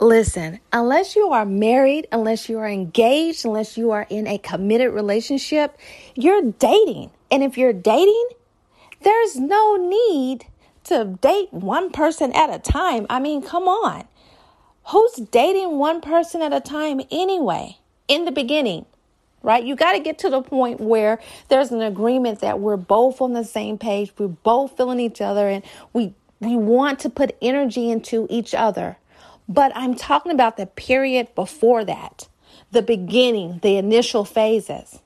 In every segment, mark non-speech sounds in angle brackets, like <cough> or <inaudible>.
Listen, unless you are married, unless you are engaged, unless you are in a committed relationship, you're dating. And if you're dating, there's no need to date one person at a time. I mean, come on. Who's dating one person at a time anyway? In the beginning, right? You got to get to the point where there's an agreement that we're both on the same page, we're both feeling each other, and we we want to put energy into each other but I'm talking about the period before that, the beginning, the initial phases.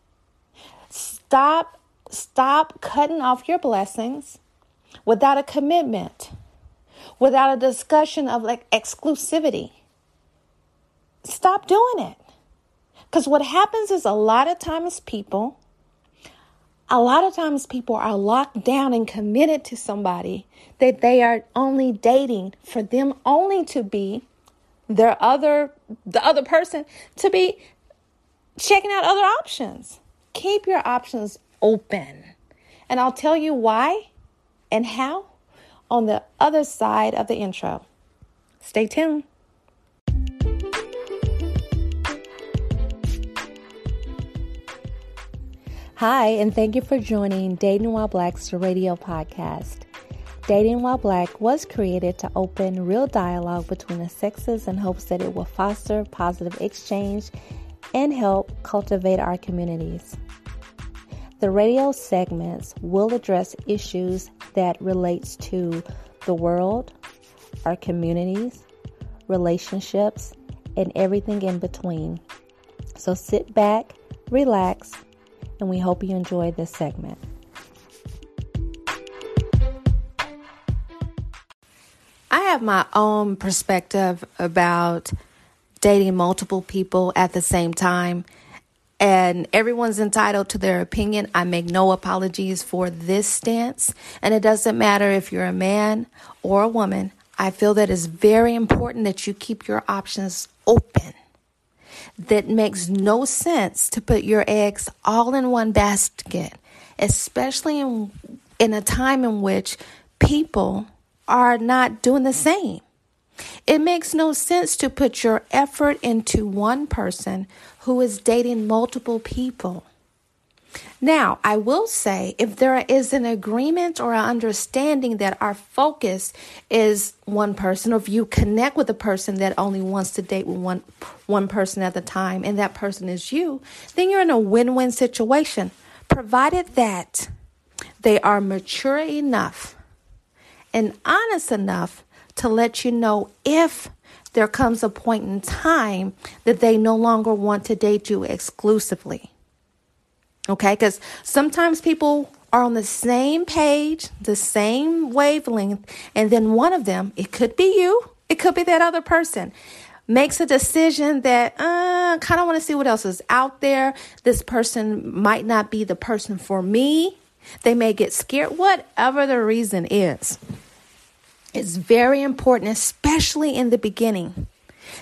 Stop, stop cutting off your blessings without a commitment, without a discussion of like exclusivity. Stop doing it. Because what happens is a lot of times people, a lot of times people are locked down and committed to somebody that they are only dating for them only to be their other the other person to be checking out other options. Keep your options open. And I'll tell you why and how on the other side of the intro. Stay tuned. Hi, and thank you for joining Dating While Black's radio podcast. Dating While Black was created to open real dialogue between the sexes in hopes that it will foster positive exchange and help cultivate our communities. The radio segments will address issues that relates to the world, our communities, relationships, and everything in between. So sit back, relax, and we hope you enjoy this segment. I have my own perspective about dating multiple people at the same time. And everyone's entitled to their opinion. I make no apologies for this stance. And it doesn't matter if you're a man or a woman. I feel that it's very important that you keep your options open. That makes no sense to put your eggs all in one basket, especially in, in a time in which people are not doing the same. It makes no sense to put your effort into one person who is dating multiple people. Now, I will say if there is an agreement or an understanding that our focus is one person, or if you connect with a person that only wants to date with one, one person at a time and that person is you, then you're in a win win situation, provided that they are mature enough and honest enough to let you know if there comes a point in time that they no longer want to date you exclusively. Okay, because sometimes people are on the same page, the same wavelength, and then one of them, it could be you, it could be that other person, makes a decision that uh, kind of want to see what else is out there. This person might not be the person for me. They may get scared, whatever the reason is. It's very important, especially in the beginning.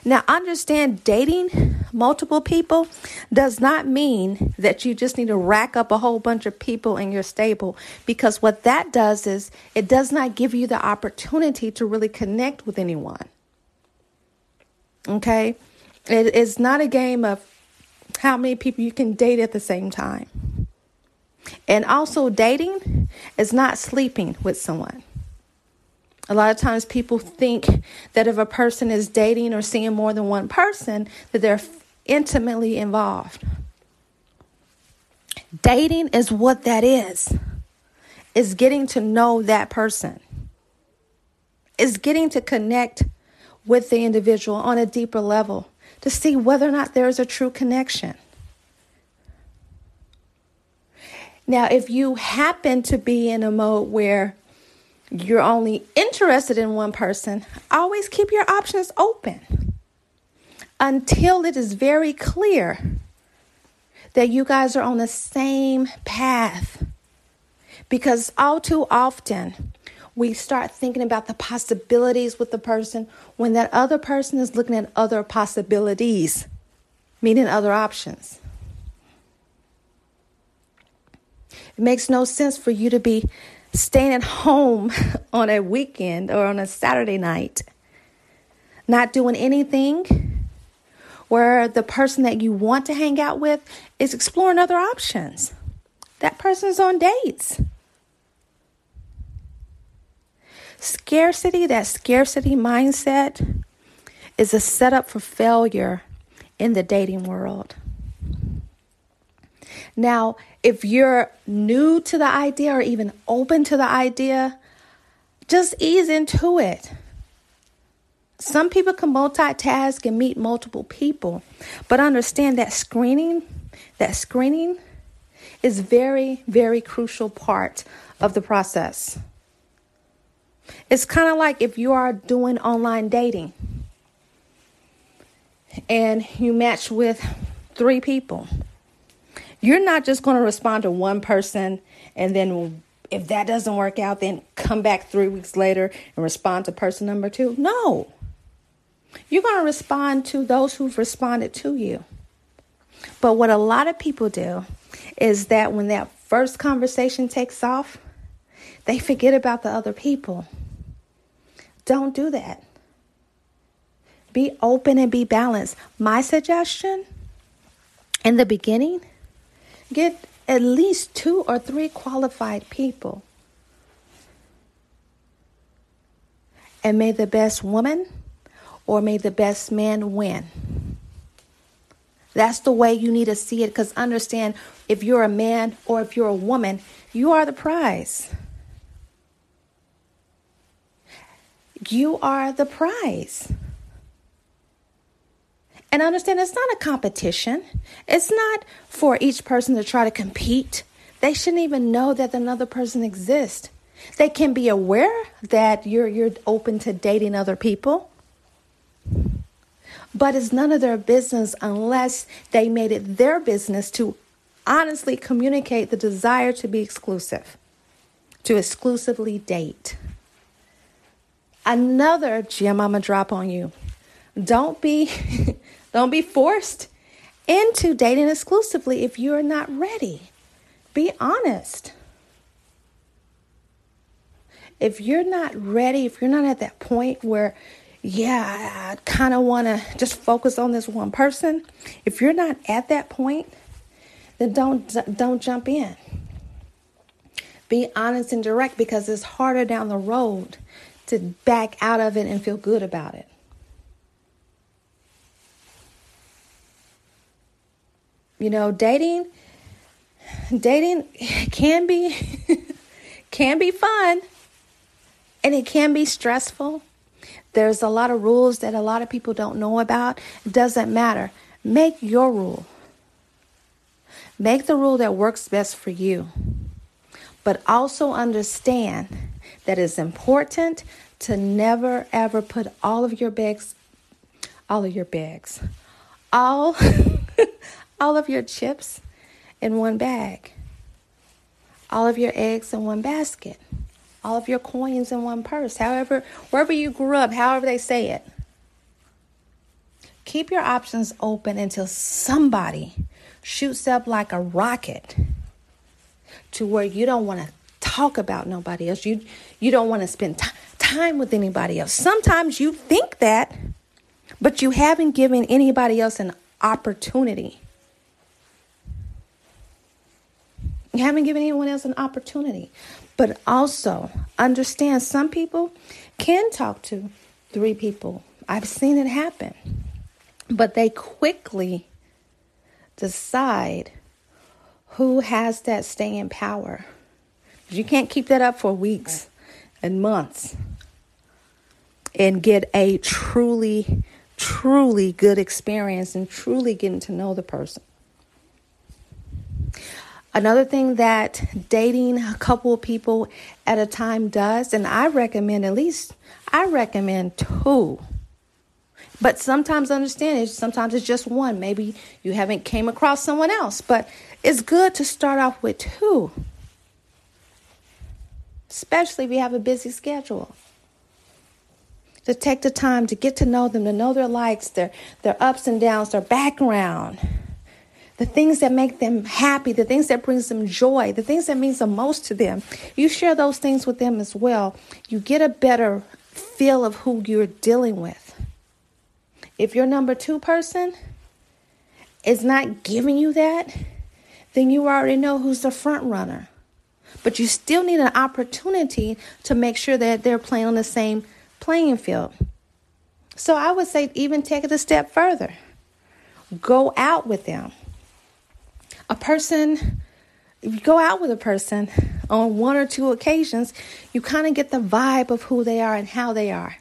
Now, understand dating multiple people does not mean that you just need to rack up a whole bunch of people in your stable because what that does is it does not give you the opportunity to really connect with anyone. Okay? It is not a game of how many people you can date at the same time. And also, dating is not sleeping with someone. A lot of times people think that if a person is dating or seeing more than one person, that they're intimately involved. Dating is what that is. Is getting to know that person. Is getting to connect with the individual on a deeper level to see whether or not there is a true connection. Now, if you happen to be in a mode where you're only interested in one person, always keep your options open. until it is very clear that you guys are on the same path. Because all too often, we start thinking about the possibilities with the person when that other person is looking at other possibilities, meaning other options. It makes no sense for you to be staying at home <laughs> on a weekend or on a Saturday night, not doing anything, where the person that you want to hang out with is exploring other options. That person's on dates. Scarcity, that scarcity mindset, is a setup for failure in the dating world. Now, if you're new to the idea or even open to the idea, just ease into it. Some people can multitask and meet multiple people, but understand that screening, that screening is very, very crucial part of the process. It's kind of like if you are doing online dating and you match with three people. You're not just going to respond to one person and then if that doesn't work out, then come back three weeks later and respond to person number two. No. You're going to respond to those who've responded to you. But what a lot of people do is that when that first conversation takes off, they forget about the other people. Don't do that. Be open and be balanced. My suggestion in the beginning get at least two or three qualified people. And may the best woman or may the best man win. That's the way you need to see it because understand if you're a man or if you're a woman, you are the prize. You are the prize. And understand it's not a competition. It's not for each person to try to compete. They shouldn't even know that another person exists. They can be aware that you're you're open to dating other people. But it's none of their business unless they made it their business to honestly communicate the desire to be exclusive, to exclusively date. Another gem I'm gonna drop on you. Don't be <laughs> don't be forced into dating exclusively if you're not ready. Be honest. If you're not ready, if you're not at that point where yeah, I kind of want to just focus on this one person. If you're not at that point, then don't don't jump in. Be honest and direct because it's harder down the road to back out of it and feel good about it. You know, dating dating can be <laughs> can be fun and it can be stressful there's a lot of rules that a lot of people don't know about. It doesn't matter. Make your rule. Make the rule that works best for you. But also understand that it's important to never ever put all of your bags, all of your bags, all, <laughs> all of your chips in one bag, all of your eggs in one basket all of your coins in one purse, however, wherever you grew up, however they say it. Keep your options open until somebody shoots up like a rocket to where you don't want to talk about nobody else. You you don't want to spend t- time with anybody else. Sometimes you think that, but you haven't given anybody else an opportunity. You haven't given anyone else an opportunity. But also understand some people can talk to three people. I've seen it happen. But they quickly decide who has that staying power. You can't keep that up for weeks and months and get a truly, truly good experience and truly getting to know the person. Another thing that dating a couple of people at a time does, and I recommend at least, I recommend two But sometimes understand it. Sometimes it's just one. Maybe you haven't came across someone else, but it's good to start off with two, especially if you have a busy schedule. To take the time to get to know them, to know their likes, their their ups and downs, their background, the things that make them happy, the things that brings them joy, the things that means the most to them. You share those things with them as well. You get a better feel of who you're dealing with. If your number two person is not giving you that, then you already know who's the front runner. But you still need an opportunity to make sure that they're playing on the same playing field. So I would say, even take it a step further. Go out with them. A person, if you go out with a person on one or two occasions, you kind of get the vibe of who they are and how they are.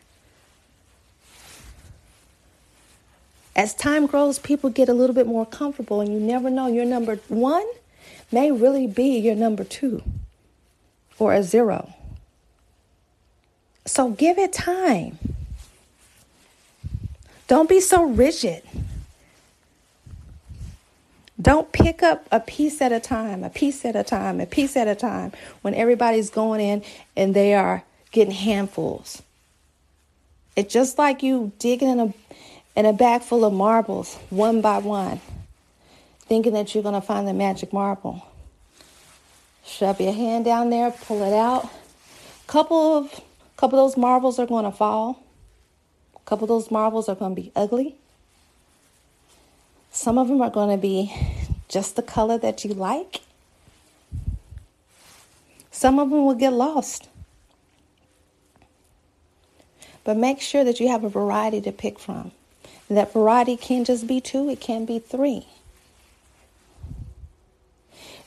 As time grows, people get a little bit more comfortable, and you never know. Your number one may really be your number two or a zero. So give it time. Don't be so rigid. Don't pick up a piece at a time, a piece at a time, a piece at a time when everybody's going in and they are getting handfuls. It's just like you digging in a and a bag full of marbles, one by one, thinking that you're going to find the magic marble. Shove your hand down there, pull it out. Couple of couple of those marbles are going to fall. A couple of those marbles are going to be ugly. Some of them are going to be just the color that you like. Some of them will get lost. But make sure that you have a variety to pick from. That variety can just be two, it can be three.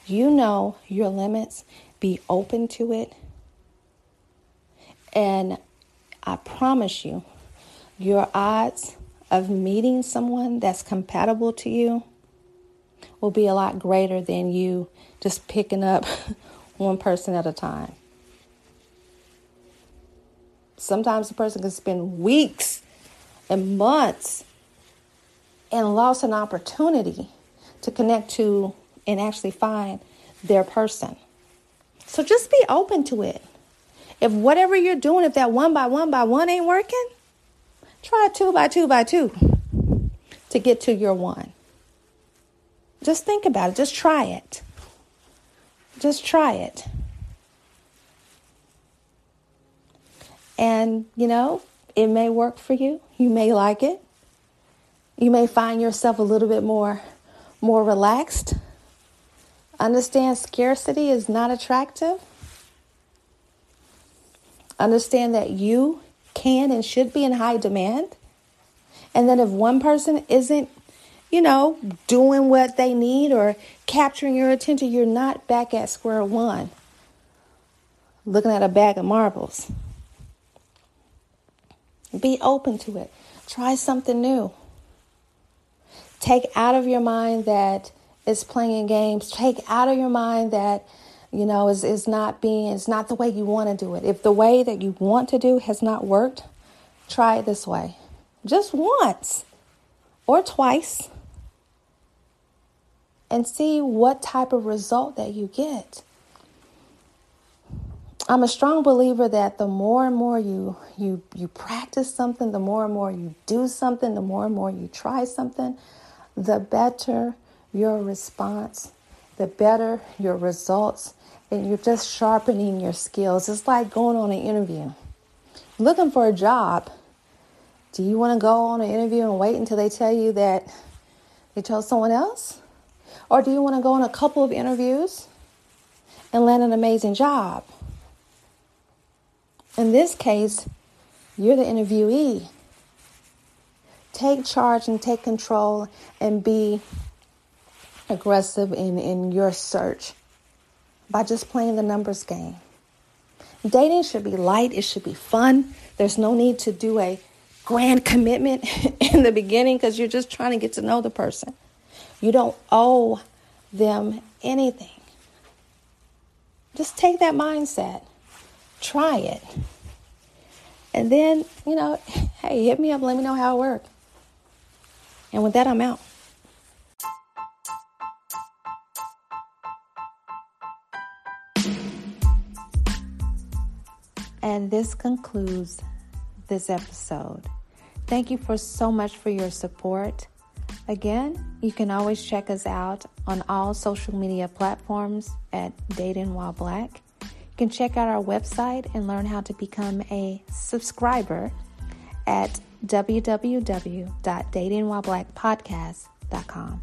You know your limits, be open to it. And I promise you, your odds of meeting someone that's compatible to you will be a lot greater than you just picking up <laughs> one person at a time. Sometimes a person can spend weeks and months and lost an opportunity to connect to and actually find their person. So just be open to it. If whatever you're doing, if that one by one by one ain't working, try two by two by two to get to your one. Just think about it. Just try it. Just try it. And, you know, it may work for you. You may like it. You may find yourself a little bit more more relaxed. Understand scarcity is not attractive. Understand that you can and should be in high demand. And then if one person isn't, you know, doing what they need or capturing your attention, you're not back at square one looking at a bag of marbles. Be open to it. Try something new. Take out of your mind that it's playing games. Take out of your mind that, you know, is, is not being, it's not the way you want to do it. If the way that you want to do has not worked, try it this way. Just once or twice and see what type of result that you get. I'm a strong believer that the more and more you you you practice something, the more and more you do something, the more and more you try something, the better your response, the better your results, and you're just sharpening your skills. It's like going on an interview. Looking for a job. Do you want to go on an interview and wait until they tell you that they chose someone else? Or do you want to go on a couple of interviews and land an amazing job? In this case, you're the interviewee take charge and take control and be aggressive in, in your search by just playing the numbers game. Dating should be light, it should be fun. There's no need to do a grand commitment <laughs> in the beginning because you're just trying to get to know the person. You don't owe them anything. Just take that mindset, try it. And then, you know, <laughs> hey, hit me up, let me know how it worked. And with that, I'm out. And this concludes this episode. Thank you for so much for your support. Again, you can always check us out on all social media platforms at Dating While Black. You can check out our website and learn how to become a subscriber at www.datingwhileblackpodcast.com.